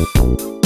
you